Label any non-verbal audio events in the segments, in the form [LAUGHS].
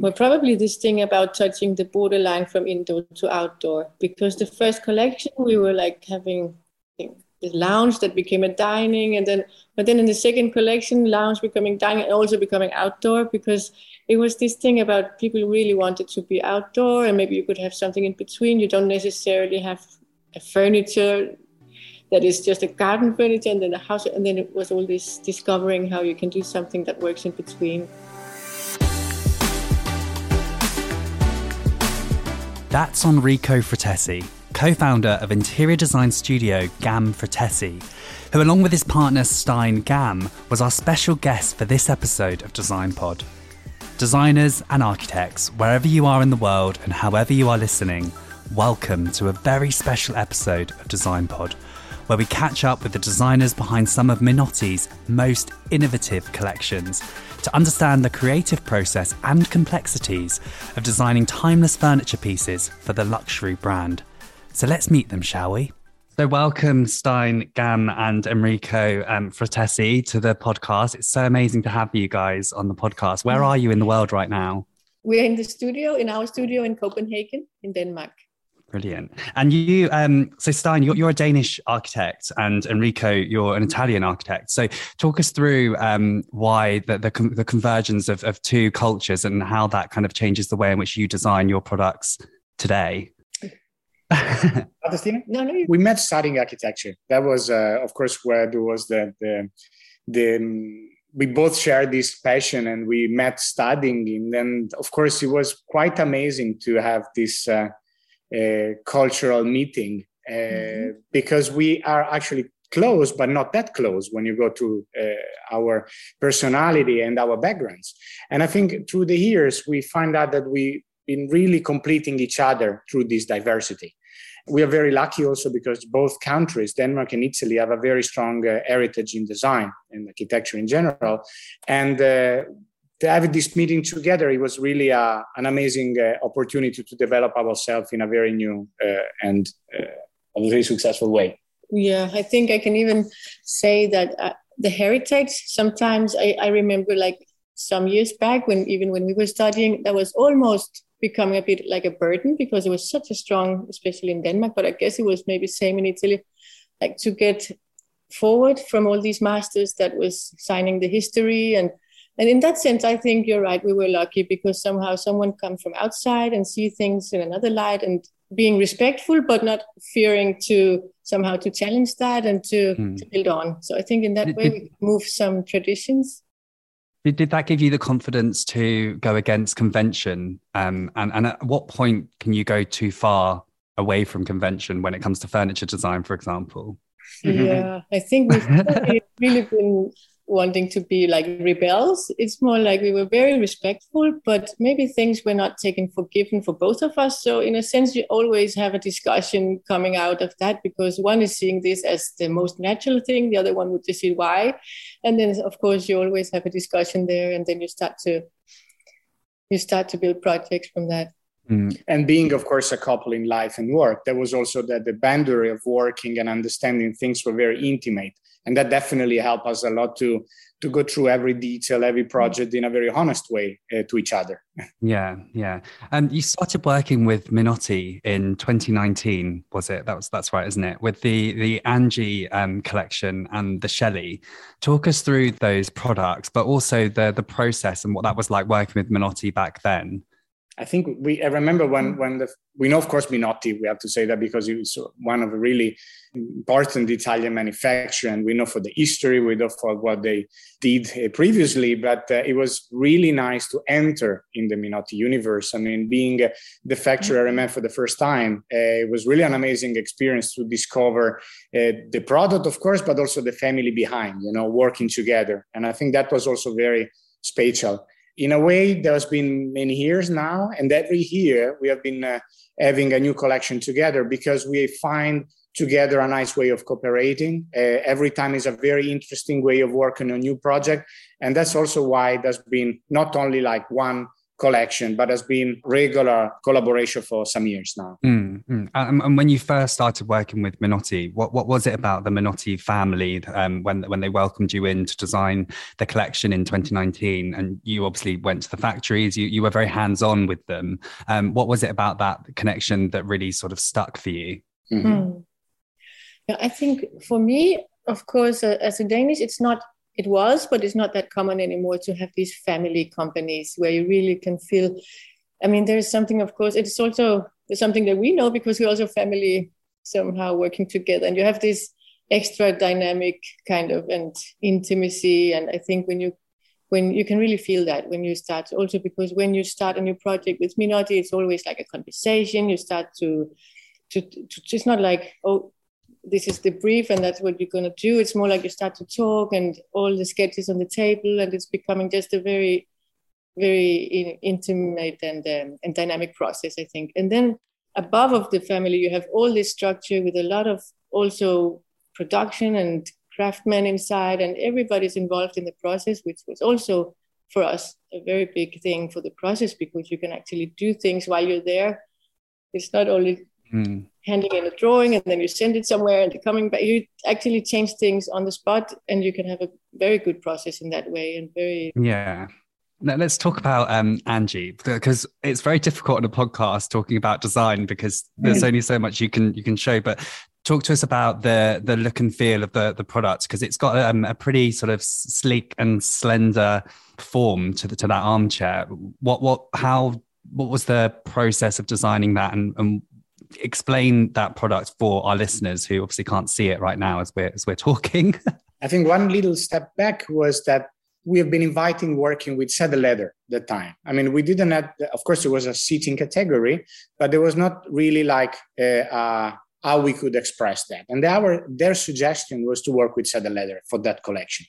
Well, probably this thing about touching the borderline from indoor to outdoor, because the first collection we were like having the lounge that became a dining, and then but then in the second collection, lounge becoming dining, and also becoming outdoor, because it was this thing about people really wanted to be outdoor, and maybe you could have something in between. You don't necessarily have a furniture that is just a garden furniture, and then a house, and then it was all this discovering how you can do something that works in between. That's Enrico Fratesi, co founder of interior design studio GamFratesi, who, along with his partner Stine Gam, was our special guest for this episode of Design Pod. Designers and architects, wherever you are in the world and however you are listening, welcome to a very special episode of Design Pod, where we catch up with the designers behind some of Minotti's most innovative collections to understand the creative process and complexities of designing timeless furniture pieces for the luxury brand. So let's meet them, shall we? So, welcome, Stine, Gam, and Enrico um, Fratesi to the podcast. It's so amazing to have you guys on the podcast. Where are you in the world right now? We're in the studio, in our studio in Copenhagen, in Denmark. Brilliant. And you, um, so Stine, you're, you're, a Danish architect, and Enrico, you're an Italian architect. So talk us through um, why the, the, the convergence of, of two cultures and how that kind of changes the way in which you design your products today. [LAUGHS] No, no. We met studying architecture. That was, uh, of course, where there was the the the. Um, we both shared this passion, and we met studying. And then, of course, it was quite amazing to have this uh, uh, cultural meeting uh, mm-hmm. because we are actually close, but not that close when you go to uh, our personality and our backgrounds. And I think through the years, we find out that we've been really completing each other through this diversity. We are very lucky also because both countries, Denmark and Italy, have a very strong uh, heritage in design and architecture in general. And uh, to have this meeting together, it was really a, an amazing uh, opportunity to develop ourselves in a very new uh, and uh, a very successful way. Yeah, I think I can even say that uh, the heritage. Sometimes I, I remember like some years back when even when we were studying, that was almost becoming a bit like a burden because it was such a strong, especially in Denmark, but I guess it was maybe same in Italy, like to get forward from all these masters that was signing the history and and in that sense i think you're right we were lucky because somehow someone come from outside and see things in another light and being respectful but not fearing to somehow to challenge that and to, hmm. to build on so i think in that way we move some traditions did, did that give you the confidence to go against convention? Um, and, and at what point can you go too far away from convention when it comes to furniture design, for example? Yeah, I think we've [LAUGHS] really been wanting to be like rebels. It's more like we were very respectful, but maybe things were not taken for given for both of us. So in a sense, you always have a discussion coming out of that because one is seeing this as the most natural thing, the other one would just see why, and then of course you always have a discussion there, and then you start to you start to build projects from that. Mm. And being, of course, a couple in life and work, there was also that the boundary of working and understanding things were very intimate and that definitely helped us a lot to to go through every detail every project in a very honest way uh, to each other. [LAUGHS] Yeah yeah. And you started working with minotti in 2019 was it? That was that's right isn't it? With the the angie um, collection and the shelley talk us through those products but also the the process and what that was like working with minotti back then I think we I remember when when the we know of course Minotti we have to say that because it was one of the really important Italian manufacturer and we know for the history we know for what they did uh, previously but uh, it was really nice to enter in the Minotti universe. I mean being uh, the factory I remember for the first time uh, it was really an amazing experience to discover uh, the product of course but also the family behind you know working together. And I think that was also very special in a way, there's been many years now, and every year we have been uh, having a new collection together because we find together a nice way of cooperating. Uh, every time is a very interesting way of working on a new project, and that's also why there's been not only like one collection, but has been regular collaboration for some years now. Mm, mm. Um, and when you first started working with Minotti, what, what was it about the Minotti family um, when when they welcomed you in to design the collection in 2019? And you obviously went to the factories. You you were very hands on with them. Um, what was it about that connection that really sort of stuck for you? Mm-hmm. Mm. Yeah, I think for me, of course, uh, as a Danish, it's not it was, but it's not that common anymore to have these family companies where you really can feel. I mean, there's something, of course, it's also something that we know because we're also family somehow working together, and you have this extra dynamic kind of and intimacy. And I think when you when you can really feel that when you start also because when you start a new project with Minotti, it's always like a conversation. You start to to, to it's not like oh this is the brief and that's what you're going to do. It's more like you start to talk and all the sketches on the table, and it's becoming just a very, very intimate and um, and dynamic process, I think. And then above of the family, you have all this structure with a lot of also production and craftsmen inside, and everybody's involved in the process, which was also for us a very big thing for the process because you can actually do things while you're there. It's not only mm. handing in a drawing and then you send it somewhere and coming back. You actually change things on the spot and you can have a very good process in that way and very yeah. Now let's talk about um, Angie because it's very difficult on a podcast talking about design because there's mm. only so much you can you can show. But talk to us about the the look and feel of the the product because it's got um, a pretty sort of sleek and slender form to the, to that armchair. What what how what was the process of designing that and, and explain that product for our listeners who obviously can't see it right now as we're as we're talking? [LAUGHS] I think one little step back was that we have been inviting working with saddle leather the time. I mean, we didn't have, of course, it was a seating category, but there was not really like uh, uh, how we could express that. And our their suggestion was to work with saddle leather for that collection.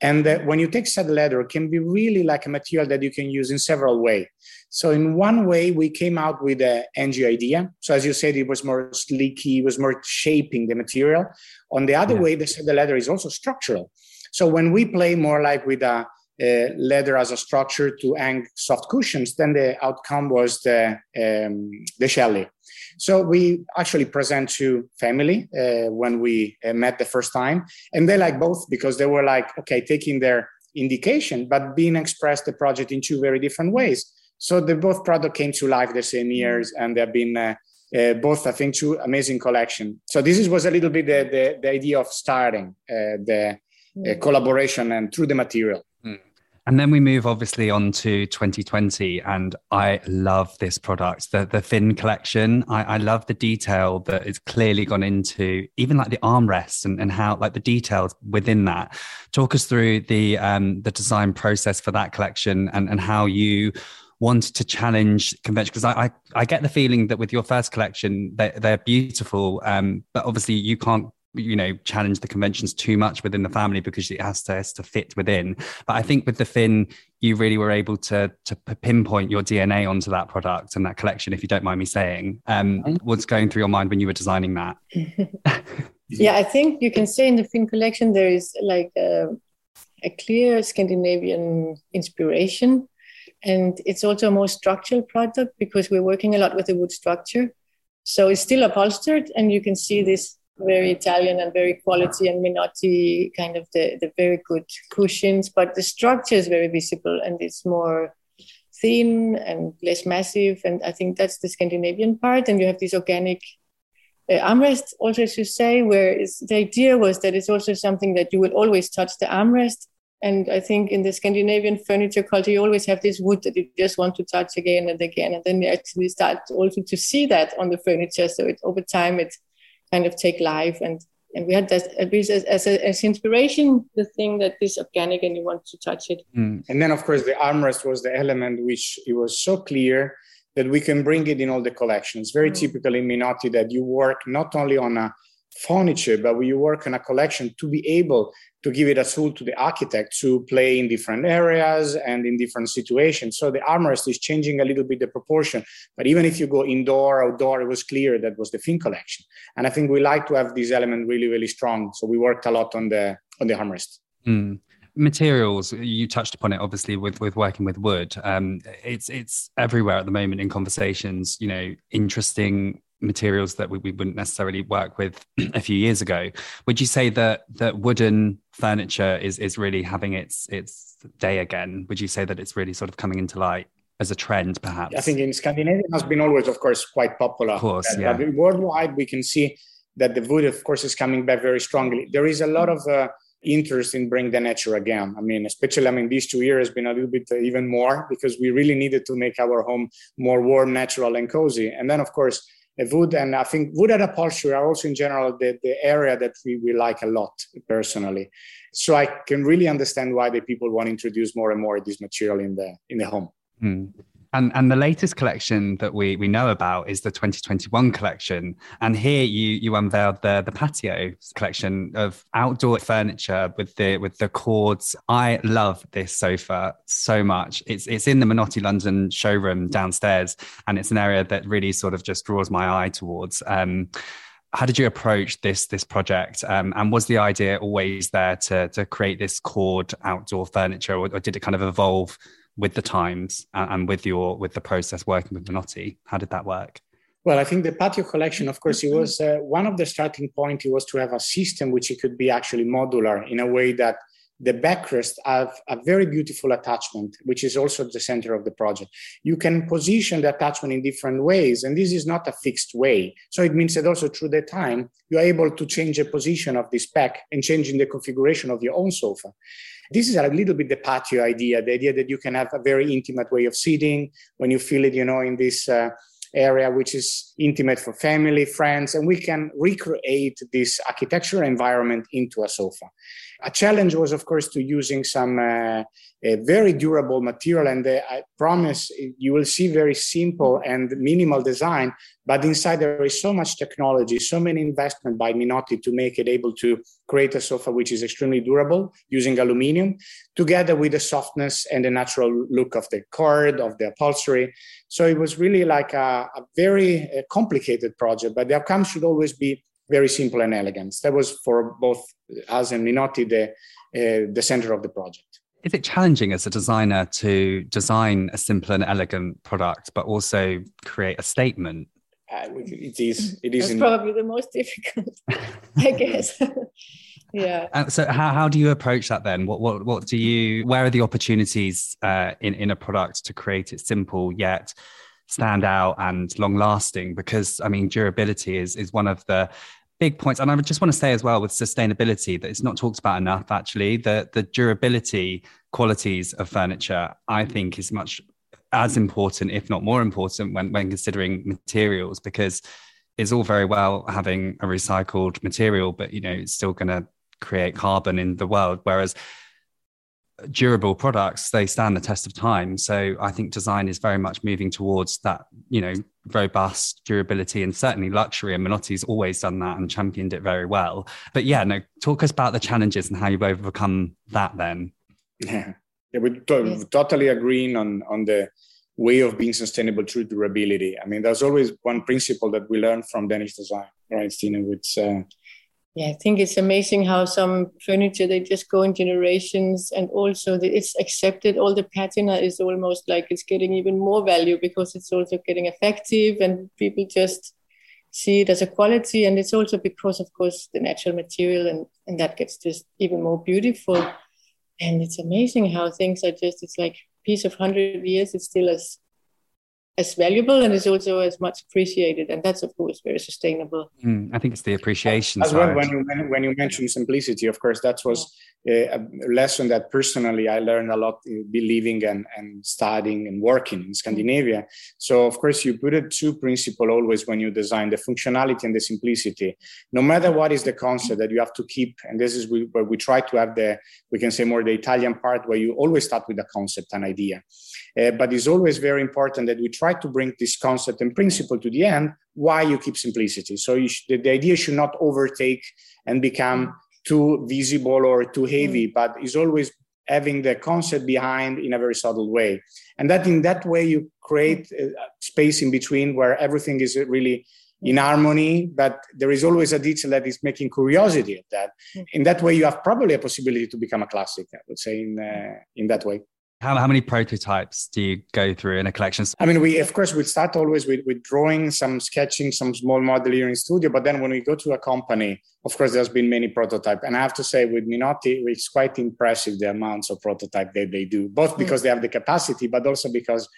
And uh, when you take saddle leather, it can be really like a material that you can use in several ways. So in one way, we came out with the Angie idea. So as you said, it was more sleeky, it was more shaping the material. On the other yeah. way, the saddle leather is also structural. So when we play more like with a uh, leather as a structure to hang soft cushions, then the outcome was the um, the Shelley. So we actually present to family uh, when we uh, met the first time, and they like both because they were like, okay, taking their indication, but being expressed the project in two very different ways. So the both product came to life the same years, and they've been uh, uh, both, I think, two amazing collection. So this is, was a little bit the, the, the idea of starting uh, the uh, collaboration and through the material. And then we move obviously on to 2020, and I love this product, the the Finn collection. I, I love the detail that is clearly gone into even like the armrests and, and how like the details within that. Talk us through the um, the design process for that collection and and how you wanted to challenge convention because I, I, I get the feeling that with your first collection they, they're beautiful um, but obviously you can't you know challenge the conventions too much within the family because it has to has to fit within. But i think with the Finn you really were able to to pinpoint your dna onto that product and that collection if you don't mind me saying. Um, what's going through your mind when you were designing that? [LAUGHS] Yeah i think you can say in the Finn collection there is like a, a clear scandinavian inspiration. And it's also a more structural product because we're working a lot with the wood structure. So it's still upholstered and you can see this very Italian and very quality and Minotti kind of the, the very good cushions, but the structure is very visible and it's more thin and less massive. And I think that's the Scandinavian part. And you have this organic uh, armrest, also, as you say, where the idea was that it's also something that you will always touch the armrest. And I think in the Scandinavian furniture culture, you always have this wood that you just want to touch again and again. And then you actually start also to see that on the furniture. So it, over time, it kind of take life and and we had that at least as, as, a, as inspiration the thing that is organic and you want to touch it mm. and then of course the armrest was the element which it was so clear that we can bring it in all the collections very mm. typical in minotti that you work not only on a furniture but you work on a collection to be able to give it a tool to the architect to play in different areas and in different situations. So the armrest is changing a little bit the proportion. But even if you go indoor, outdoor, it was clear that was the Finn collection. And I think we like to have this element really, really strong. So we worked a lot on the on the armrest. Mm. materials you touched upon it obviously with with working with wood um, it's it's everywhere at the moment in conversations you know interesting materials that we, we wouldn't necessarily work with [CLEARS THROAT] a few years ago would you say that that wooden furniture is is really having its its day again would you say that it's really sort of coming into light as a trend perhaps i think in scandinavia has been always of course quite popular of course yeah. but worldwide we can see that the wood of course is coming back very strongly there is a lot of uh, interest in bring the nature again. I mean, especially, I mean, these two years been a little bit uh, even more because we really needed to make our home more warm, natural, and cozy. And then, of course, wood and I think wood and upholstery are also in general the, the area that we, we like a lot personally. So I can really understand why the people want to introduce more and more this material in the in the home. Mm. And and the latest collection that we we know about is the 2021 collection. And here you you unveiled the the patio collection of outdoor furniture with the with the cords. I love this sofa so much. It's it's in the Minotti London showroom downstairs, and it's an area that really sort of just draws my eye towards. Um, how did you approach this this project um, and was the idea always there to to create this cord outdoor furniture or, or, did it kind of evolve with the times and with your with the process working with Minotti? How did that work? Well, I think the patio collection, of course, it was uh, one of the starting point. It was to have a system which it could be actually modular in a way that the backrest have a very beautiful attachment, which is also at the center of the project. You can position the attachment in different ways, and this is not a fixed way. So it means that also through the time, you're able to change the position of this back and changing the configuration of your own sofa. This is a little bit the patio idea, the idea that you can have a very intimate way of sitting when you feel it, you know, in this uh, area which is intimate for family, friends, and we can recreate this architectural environment into a sofa. A challenge was, of course, to using some uh, very durable material, and uh, I promise you will see very simple and minimal design, but inside there is so much technology, so many investment by Minotti to make it able to create a sofa which is extremely durable using aluminium, together with the softness and the natural look of the cord, of the upholstery. So it was really like a, a very uh, complicated project, but the outcome should always be very simple and elegant. That was for both us and Minotti the, uh, the center of the project. Is it challenging as a designer to design a simple and elegant product, but also create a statement? Uh, it is. It is in... probably the most difficult, I [LAUGHS] guess. [LAUGHS] yeah. Uh, so, how, how do you approach that then? What what what do you? Where are the opportunities uh, in in a product to create it simple yet stand out and long lasting? Because I mean, durability is is one of the big points. And I just want to say as well with sustainability that it's not talked about enough, actually. The, the durability qualities of furniture, I think, is much as important, if not more important, when, when considering materials, because it's all very well having a recycled material, but you know, it's still going to create carbon in the world. Whereas durable products they stand the test of time so i think design is very much moving towards that you know robust durability and certainly luxury and minotti's always done that and championed it very well. But yeah no talk us about the challenges and how you've overcome that then. Yeah, [LAUGHS] yeah we to- totally agreeing on on the way of being sustainable through durability. I mean there's always one principle that we learn from danish design right Stine which uh, yeah, I think it's amazing how some furniture they just go in generations, and also the, it's accepted. All the patina is almost like it's getting even more value because it's also getting effective, and people just see it as a quality. And it's also because, of course, the natural material, and and that gets just even more beautiful. And it's amazing how things are just. It's like piece of hundred years. It's still as as valuable and is also as much appreciated and that's of course very sustainable. Mm, i think it's the appreciation as well when you when you mention simplicity of course that was a lesson that personally I learned a lot living and, and studying and working in Scandinavia. So of course you put it two principle always when you design the functionality and the simplicity. No matter what is the concept that you have to keep, and this is where we try to have the we can say more the Italian part where you always start with a concept, an idea. Uh, but it's always very important that we try to bring this concept and principle to the end. Why you keep simplicity? So sh- the, the idea should not overtake and become too visible or too heavy, mm. but is always having the concept behind in a very subtle way. And that in that way, you create a space in between where everything is really in harmony, but there is always a detail that is making curiosity of that. In that way, you have probably a possibility to become a classic. I would say in uh, in that way. How, how many prototypes do you go through in a collection? I mean, we of course we start always with, with drawing, some sketching, some small modeling in studio. But then when we go to a company, of course, there's been many prototypes. And I have to say, with Minotti, it's quite impressive the amounts of prototype that they do, both because they have the capacity, but also because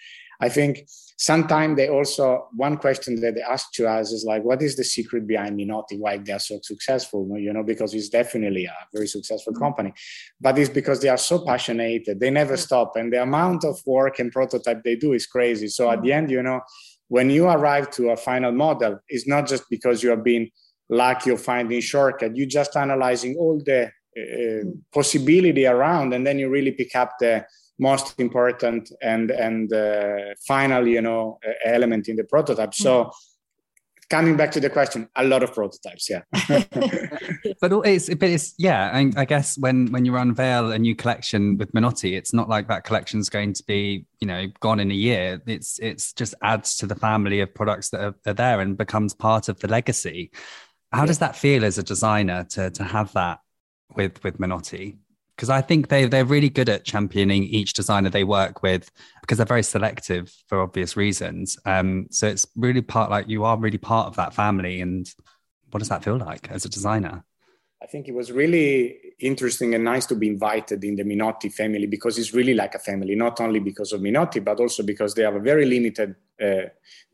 I think sometimes they also one question that they ask to us is like, what is the secret behind Minotti? Why they are so successful? You know, because it's definitely a very successful mm-hmm. company, but it's because they are so passionate. They never stop, and the amount of work and prototype they do is crazy. So at the end, you know, when you arrive to a final model, it's not just because you have been lucky of finding shortcut. You just analyzing all the uh, possibility around, and then you really pick up the most important and and uh, final you know element in the prototype. So mm-hmm. coming back to the question a lot of prototypes yeah. [LAUGHS] But it's but it's yeah I, I, guess when when you unveil a new collection with minotti it's not like that collection's going to be you know gone in a year. It's it's just adds to the family of products that are, are there and becomes part of the legacy. How yeah. does that feel as a designer to to have that with with minotti because I think they they're really good at championing each designer they work with because they're very selective for obvious reasons. Um, so it's really part like you are really part of that family. And what does that feel like as a designer? I think it was really interesting and nice to be invited in the Minotti family because it's really like a family, not only because of Minotti, but also because they have a very limited uh,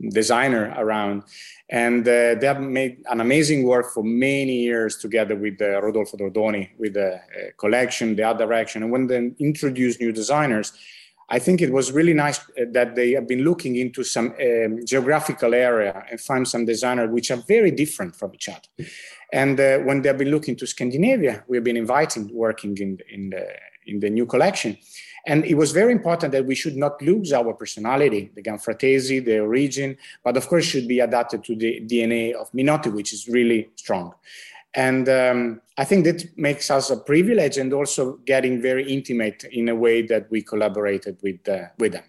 designer around. And uh, they have made an amazing work for many years together with uh, Rodolfo Dordoni, with the uh, collection, the art direction. And when they introduce new designers, I think it was really nice uh, that they have been looking into some um, geographical area and find some designers which are very different from each other. And uh, when they've been looking to Scandinavia, we've been inviting working in, in, the, in the new collection. And it was very important that we should not lose our personality, the GamFratesi, the origin, but of course should be adapted to the DNA of Minotti, which is really strong. And um, I think that makes us a privilege and also getting very intimate in a way that we collaborated with, uh, with them.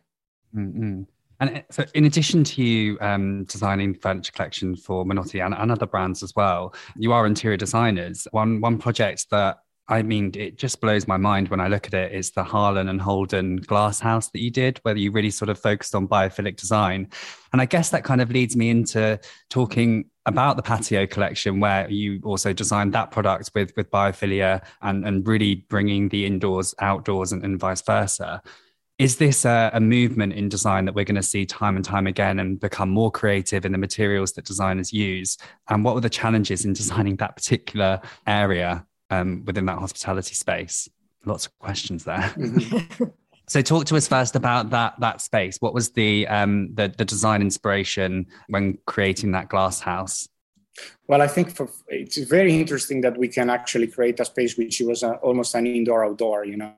Mm-hmm. And uh, so, in addition to you um, designing furniture collection for Minotti and, and, other brands as well, you are interior designers. One one project that I mean, it just blows my mind when I look at it is the Harlan and Holden glass house that you did, where you really sort of focused on biophilic design. And I guess that kind of leads me into talking about the patio collection, where you also designed that product with, with biophilia and, and really bringing the indoors outdoors and, and vice versa. Is this a, a movement in design that we're going to see time and time again and become more creative in the materials that designers use? And what were the challenges in [LAUGHS] designing that particular area um, within that hospitality space? Lots of questions there. Mm-hmm. [LAUGHS] so, talk to us first about that that space. What was the um, the, the design inspiration when creating that glass house? Well, I think for, it's very interesting that we can actually create a space which was a, almost an indoor outdoor, you know.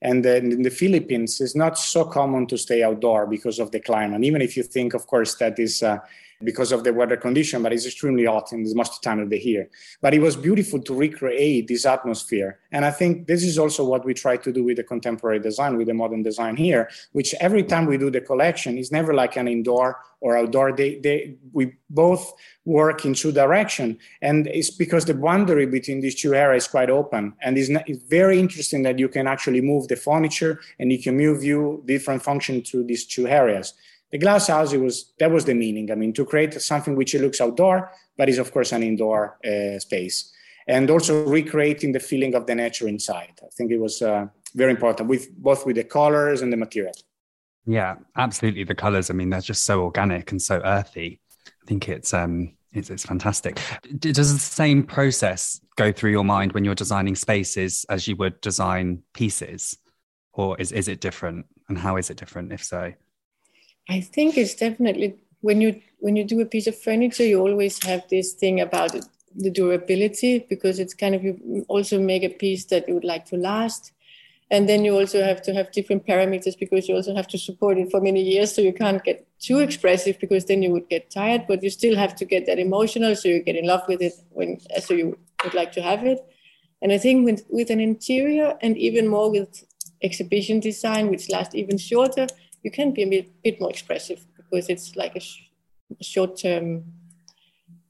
And then in the Philippines, it's not so common to stay outdoor because of the climate. And even if you think, of course, that is uh, because of the weather condition, but it's extremely hot in most of the time of the year. But it was beautiful to recreate this atmosphere. And I think this is also what we try to do with the contemporary design, with the modern design here, which every time we do the collection is never like an indoor or outdoor. They, they, we both work in two direction. And it's because the boundary between these two areas is quite open. And it's, not, it's very interesting that you can actually move the furniture and you can move you different function through these two areas. The glass house, it was that was the meaning. I mean, to create something which looks outdoor, but is of course an indoor uh, space, and also recreating the feeling of the nature inside. I think it was uh, very important with both with the colors and the material. Yeah, absolutely. The colors. I mean, they're just so organic and so earthy. I think it's um, it's, it's fantastic. Does the same process go through your mind when you're designing spaces as you would design pieces, or is is it different? And how is it different, if so? I think it's definitely when you when you do a piece of furniture, you always have this thing about it, the durability because it's kind of you also make a piece that you would like to last. And then you also have to have different parameters because you also have to support it for many years. So you can't get too expressive because then you would get tired, but you still have to get that emotional. So you get in love with it when, so you would like to have it. And I think with, with an interior and even more with exhibition design, which lasts even shorter, you can be a bit, bit more expressive because it's like a, sh- short term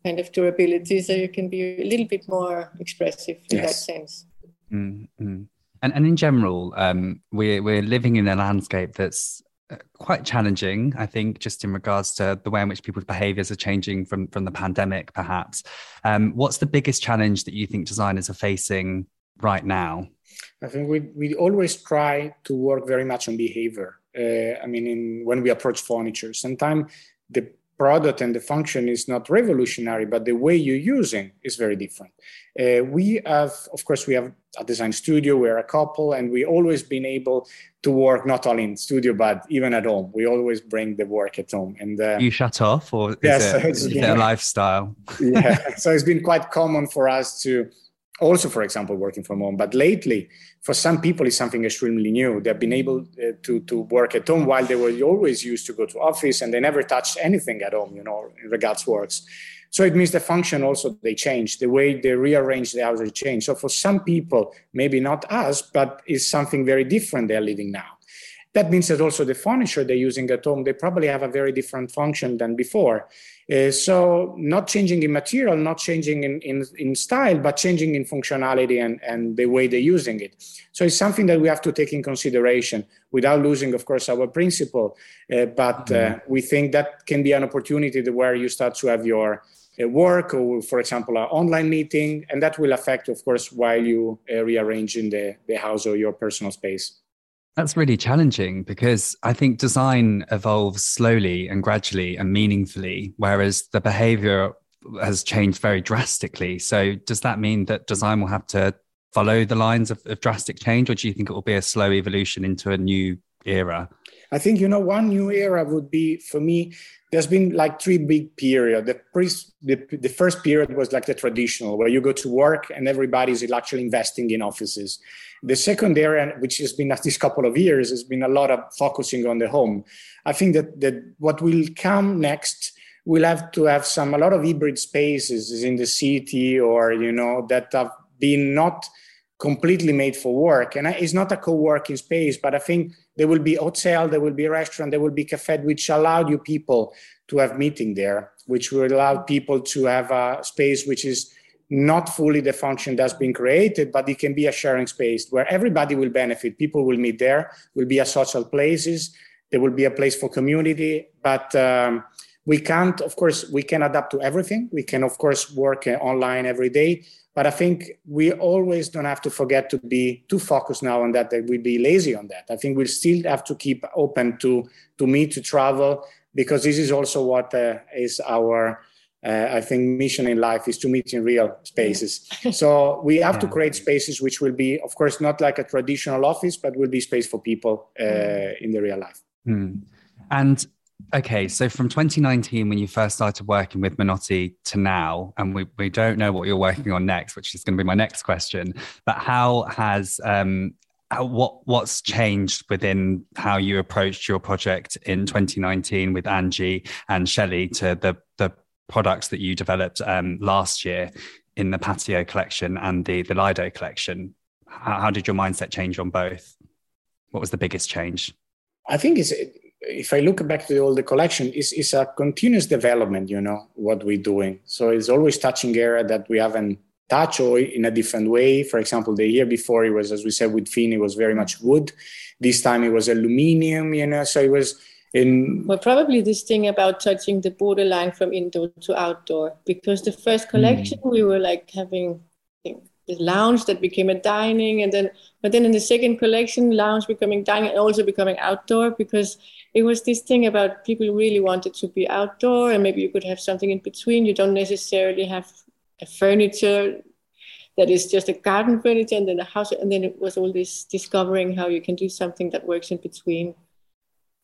kind of durability, so you can be a little bit more expressive in yes. that sense. Mm-hmm. And, and in general, um, we're, we're living in a landscape that's uh, quite challenging, I think, just in regards to the way in which people's behaviors are changing from, from the pandemic, perhaps. Um, what's the biggest challenge that you think designers are facing right now? I think we, we always try to work very much on behavior. Uh, I mean, in, when we approach furniture, sometimes the product and the function is not revolutionary, but the way you're using is very different. Uh, we have, of course, we have a design studio. We're a couple, and we always been able to work not only in studio but even at home. We always bring the work at home. And uh, you shut off, or yes, it, [LAUGHS] is it a lifestyle? yeah, [LAUGHS] so it's been quite common for us to also, for example, working from home. But lately, for some people, it's something extremely new. They've been able uh, to, to work at home while they were always used to go to office and they never touched anything at home, you know, in regards works. So it means the function also they change, the way they rearrange the house they change. So for some people, maybe not us, but it's something very different they're living now. That means that also the furniture they're using at home, they probably have a very different function than before. Uh, so not changing in material, not changing in, in, in style, but changing in functionality and, and the way they're using it. So it's something that we have to take in consideration without losing, of course, our principle. Uh, but uh, mm-hmm. we think that can be an opportunity where you start to have your uh, work or, for example, an online meeting, and that will affect, of course, while you uh, rearrange in the, the house or your personal space. That's really challenging because I think design evolves slowly and gradually and meaningfully, whereas the behavior has changed very drastically. So, does that mean that design will have to follow the lines of, of drastic change, or do you think it will be a slow evolution into a new era? I think you know one new era would be for me. There's been like three big period. The, pre- the the first period was like the traditional, where you go to work and everybody's actually investing in offices. The second area, which has been at this couple of years, has been a lot of focusing on the home. I think that that what will come next we'll have to have some a lot of hybrid spaces in the city or you know that have been not completely made for work and it's not a co-working space but i think there will be hotel, there will be restaurant, there will be cafe, which allowed you people to have meeting there, which will allow people to have a space which is not fully the function that's been created, but it can be a sharing space where everybody will benefit. People will meet there, will be a social places, there will be a place for community, but um, we can't, of course, we can adapt to everything. We can, of course, work uh, online every day, but I think we always don't have to forget to be too focused now on that, that we be lazy on that. I think we still have to keep open to, to meet, to travel, because this is also what uh, is our, uh, I think, mission in life is to meet in real spaces. so we have yeah. to create spaces which will be, of course, not like a traditional office, but will be space for people uh, mm. in the real life. Mm. And Okay, so from 2019, when you first started working with Minotti to now, and we, we don't know what you're working on next, which is going to be my next question, but how has um, how, what what's changed within how you approached your project in 2019 with Angie and Shelley to the the products that you developed um, last year in the Patio collection and the the Lido collection? How, how did your mindset change on both? What was the biggest change? I think it's if I look back to all the collection, it's, it's a continuous development, you know, what we're doing. So it's always touching area that we haven't touched or in a different way. For example, the year before it was, as we said, with Finn, it was very much wood. This time it was aluminium, you know, so it was in. Well, probably this thing about touching the borderline from indoor to outdoor, because the first collection mm. we were like having the lounge that became a dining and then but then in the second collection lounge becoming dining and also becoming outdoor because it was this thing about people really wanted to be outdoor and maybe you could have something in between. You don't necessarily have a furniture that is just a garden furniture and then a house. And then it was all this discovering how you can do something that works in between.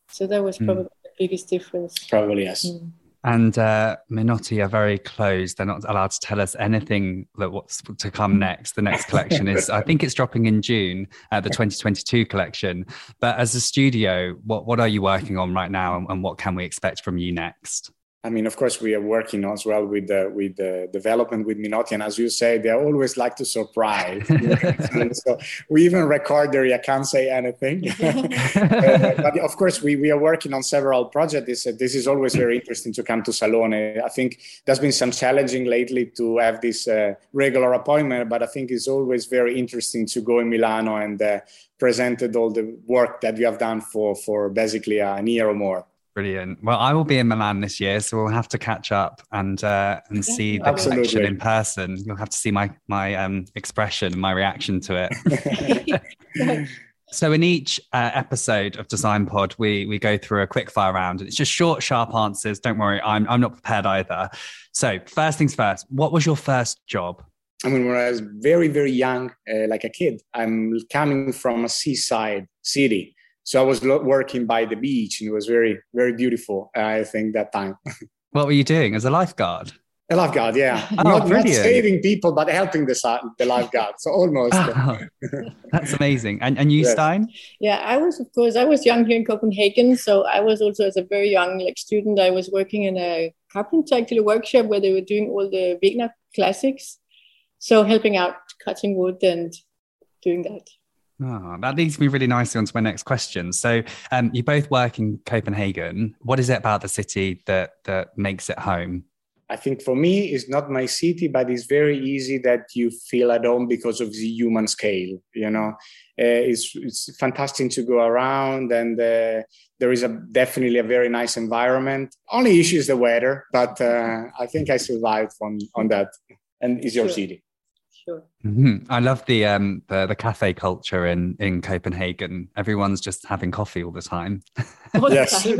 So that was hmm. probably mm. the biggest difference. Probably yes. Mm and uh, Minotti are very closed. They're not allowed to tell us anything that what's to come next. The next collection is, I think, it's dropping in June, uh, the 2022 collection. But as a studio, what what are you working on right now, and, and what can we expect from you next? I mean, of course, we are working as well with the with the development with Minotti, and as you say, they always like to surprise. [LAUGHS] so we even record there. I can't say anything, [LAUGHS] uh, but of course, we, we are working on several projects. This, uh, this is always very interesting to come to Salone. I think there's been some challenging lately to have this uh, regular appointment, but I think it's always very interesting to go in Milano and uh, presented all the work that we have done for for basically a year or more. Brilliant. Well, I will be in Milan this year, so we'll have to catch up and uh, and see the Absolutely. collection in person. You'll have to see my my um, expression, and my reaction to it. [LAUGHS] so, in each uh, episode of Design Pod, we we go through a quick fire round, and it's just short, sharp answers. Don't worry, I'm I'm not prepared either. So, first things first. What was your first job? I mean, when I was very very young, uh, like a kid, I'm coming from a seaside city so I was working by the beach and it was very, very beautiful. I think that time. [LAUGHS] what were you doing as a lifeguard? A lifeguard, yeah. [LAUGHS] Oh, not, not, saving people, but helping the, the lifeguard. So almost. Oh, [LAUGHS] that's amazing. And, and you, yes. Stine? Yeah, I was, of course, I was young here in Copenhagen. So I was also, as a very young like student, I was working in a carpenter actually workshop where they were doing all the Wegner classics. So helping out cutting wood and doing that. Oh, that leads me really nicely onto my next question. So, um, you both work in Copenhagen. What is it about the city that that makes it home? I think for me, it's not my city, but it's very easy that you feel at home because of the human scale. You know, uh, it's it's fantastic to go around, and uh, there is a definitely a very nice environment. Only issue is the weather, but uh, I think I survived on on that. And it's your sure. city sure. Mm-hmm. I love the um the, the cafe culture in in Copenhagen. Everyone's just having coffee all the time. [LAUGHS] yes, and,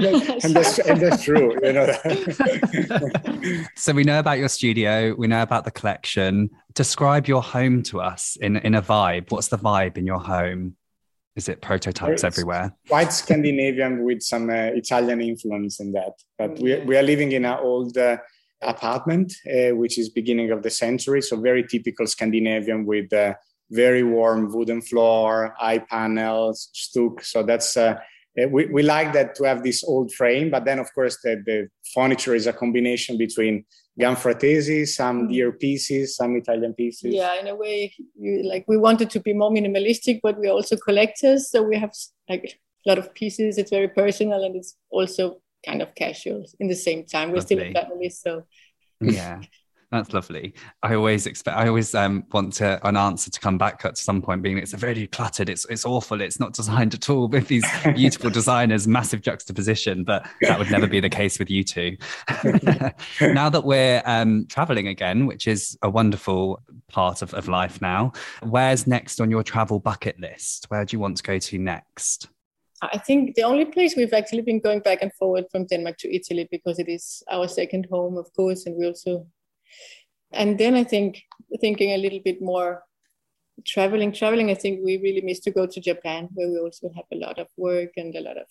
that's, and that's true. You know. [LAUGHS] [LAUGHS] so we know about your studio. We know about the collection. Describe your home to us in in a vibe. What's the vibe in your home? Is it prototypes it's everywhere? Quite Scandinavian with some uh, Italian influence in that. But we we are living in an old. Uh, apartment, uh, which is beginning of the century. So very typical Scandinavian with uh, very warm wooden floor, eye panels, stuc. So that's uh, uh, we, we like that to have this old frame, but then of course the, the furniture is a combination between GamFratesi, some mm. dear pieces, some Italian pieces. Yeah, in a way, you, like we wanted to be more minimalistic, but we're also collectors, so we have like a lot of pieces. It's very personal, and it's also kind of casual in the same time. We're lovely. still family, so [LAUGHS] yeah. That's lovely. I always expect. I always um, want to an answer to come back at some point, being it's very cluttered. It's it's awful. It's not designed at all. With these [LAUGHS] beautiful designers, massive juxtaposition, but that would never be the case with you two. [LAUGHS] now that we're um, traveling again, which is a wonderful part of, of life now, where's next on your travel bucket list? Where do you want to go to next? I think the only place we've actually been going back and forward from Denmark to Italy because it is our second home, of course, and we also. And then I think thinking a little bit more traveling, traveling. I think we really miss to go to Japan, where we also have a lot of work and a lot of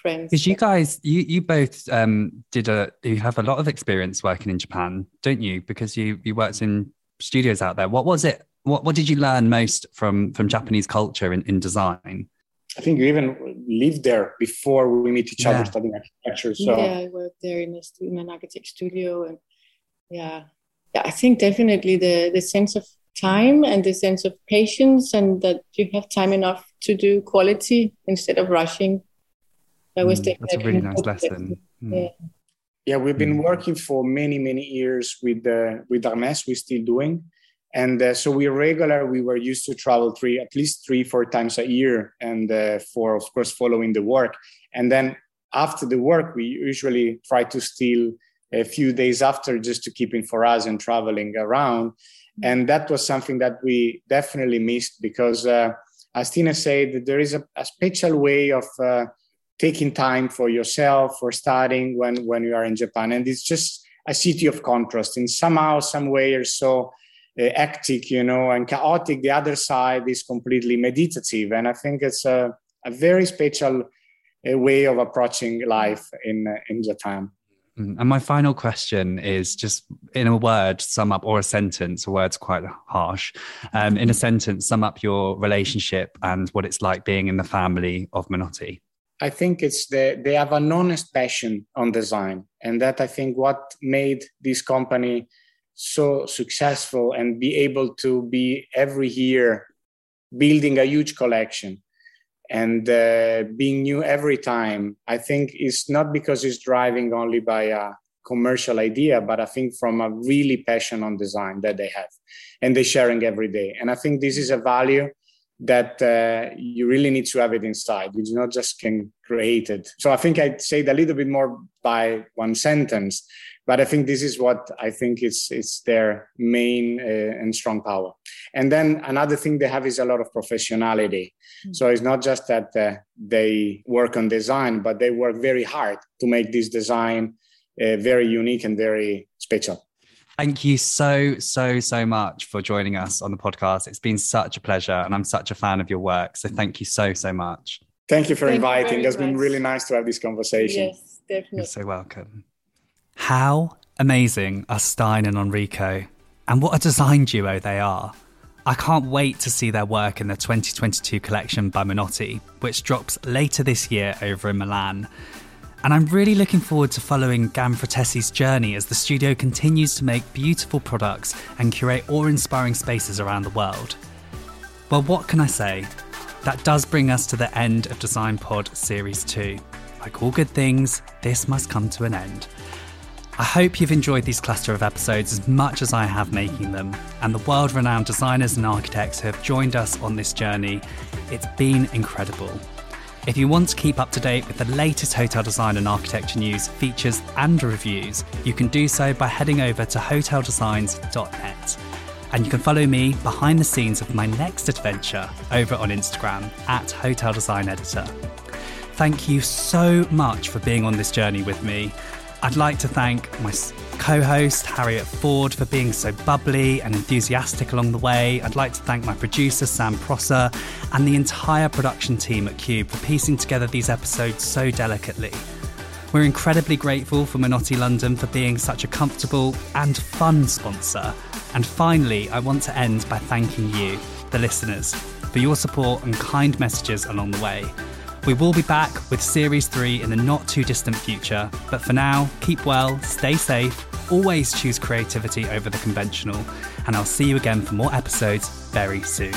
friends. Because you guys, you you both um, did a you have a lot of experience working in Japan, don't you? Because you you worked in studios out there. What was it? What what did you learn most from from Japanese culture in, in design? I think you even lived there before we meet each yeah. other studying architecture. So yeah, I worked there in, a, in an architect studio, and yeah, yeah, I think definitely the the sense of time and the sense of patience, and that you have time enough to do quality instead of rushing. That was mm, that's a really nice lesson. Mm. Yeah. Yeah, we've been mm. working for many, many years with uh, with Hermes. We're still doing, and uh, so we regular we were used to travel three at least three four times a year and uh, for of course following the work. And then after the work we usually try to steal a few days after just to keep in for us and traveling around. And that was something that we definitely missed because uh, as tina said there is a, a special way of uh, taking time for yourself for studying when when you are in japan. And it's just a city of contrast. In somehow some way or so hectic, you know, and chaotic. The other side is completely meditative, and I think it's a, a very special uh, way of approaching life in uh, in Japan. Mm, and my final question is just in a word, sum up, or a sentence, a word's quite harsh. Um, in a sentence, sum up your relationship and what it's like being in the family of Minotti. I think it's the they have an honest passion on design, and that I think what made this company so successful and be able to be every year building a huge collection and uh, being new every time i think is not because it's driving only by a commercial idea but i think from a really passion on design that they have and they're sharing every day. And i think this is a value that uh, you really need to have it inside. You do not just can create it so i think i'd say it a little bit more by one sentence but I think this is what I think is is their main uh, and strong power. And then another thing they have is a lot of professionality. Mm-hmm. So it's not just that uh, they work on design, but they work very hard to make this design uh, very unique and very special. Thank you so, so, so much for joining us on the podcast. It's been such a pleasure, and I'm such a fan of your work. So thank you so, so much. Thank you for thank inviting. You it's much. been really nice to have this conversation. Yes, definitely. You're so welcome. How amazing are Stine and Enrico, and what a design duo they are. I can't wait to see their work in the 2022 collection by Minotti, which drops later this year over in Milan. And I'm really looking forward to following GamFratesi's journey as the studio continues to make beautiful products and curate awe inspiring spaces around the world. Well, what can I say? That does bring us to the end of Design Pod Series 2. Like all good things, this must come to an end. I hope you've enjoyed these cluster of episodes as much as I have making them, and the world renowned designers and architects who have joined us on this journey. It's been incredible. If you want to keep up to date with the latest hotel design and architecture news, features, and reviews, you can do so by heading over to hoteldesigns.net. And you can follow me behind the scenes of my next adventure over on Instagram at Hotel Design Editor. Thank you so much for being on this journey with me. I'd like to thank my co host, Harriet Ford, for being so bubbly and enthusiastic along the way. I'd like to thank my producer, Sam Prosser, and the entire production team at Cube for piecing together these episodes so delicately. We're incredibly grateful for Minotti London for being such a comfortable and fun sponsor. And finally, I want to end by thanking you, the listeners, for your support and kind messages along the way. We will be back with Series 3 in the not too distant future, but for now, keep well, stay safe, always choose creativity over the conventional, and I'll see you again for more episodes very soon.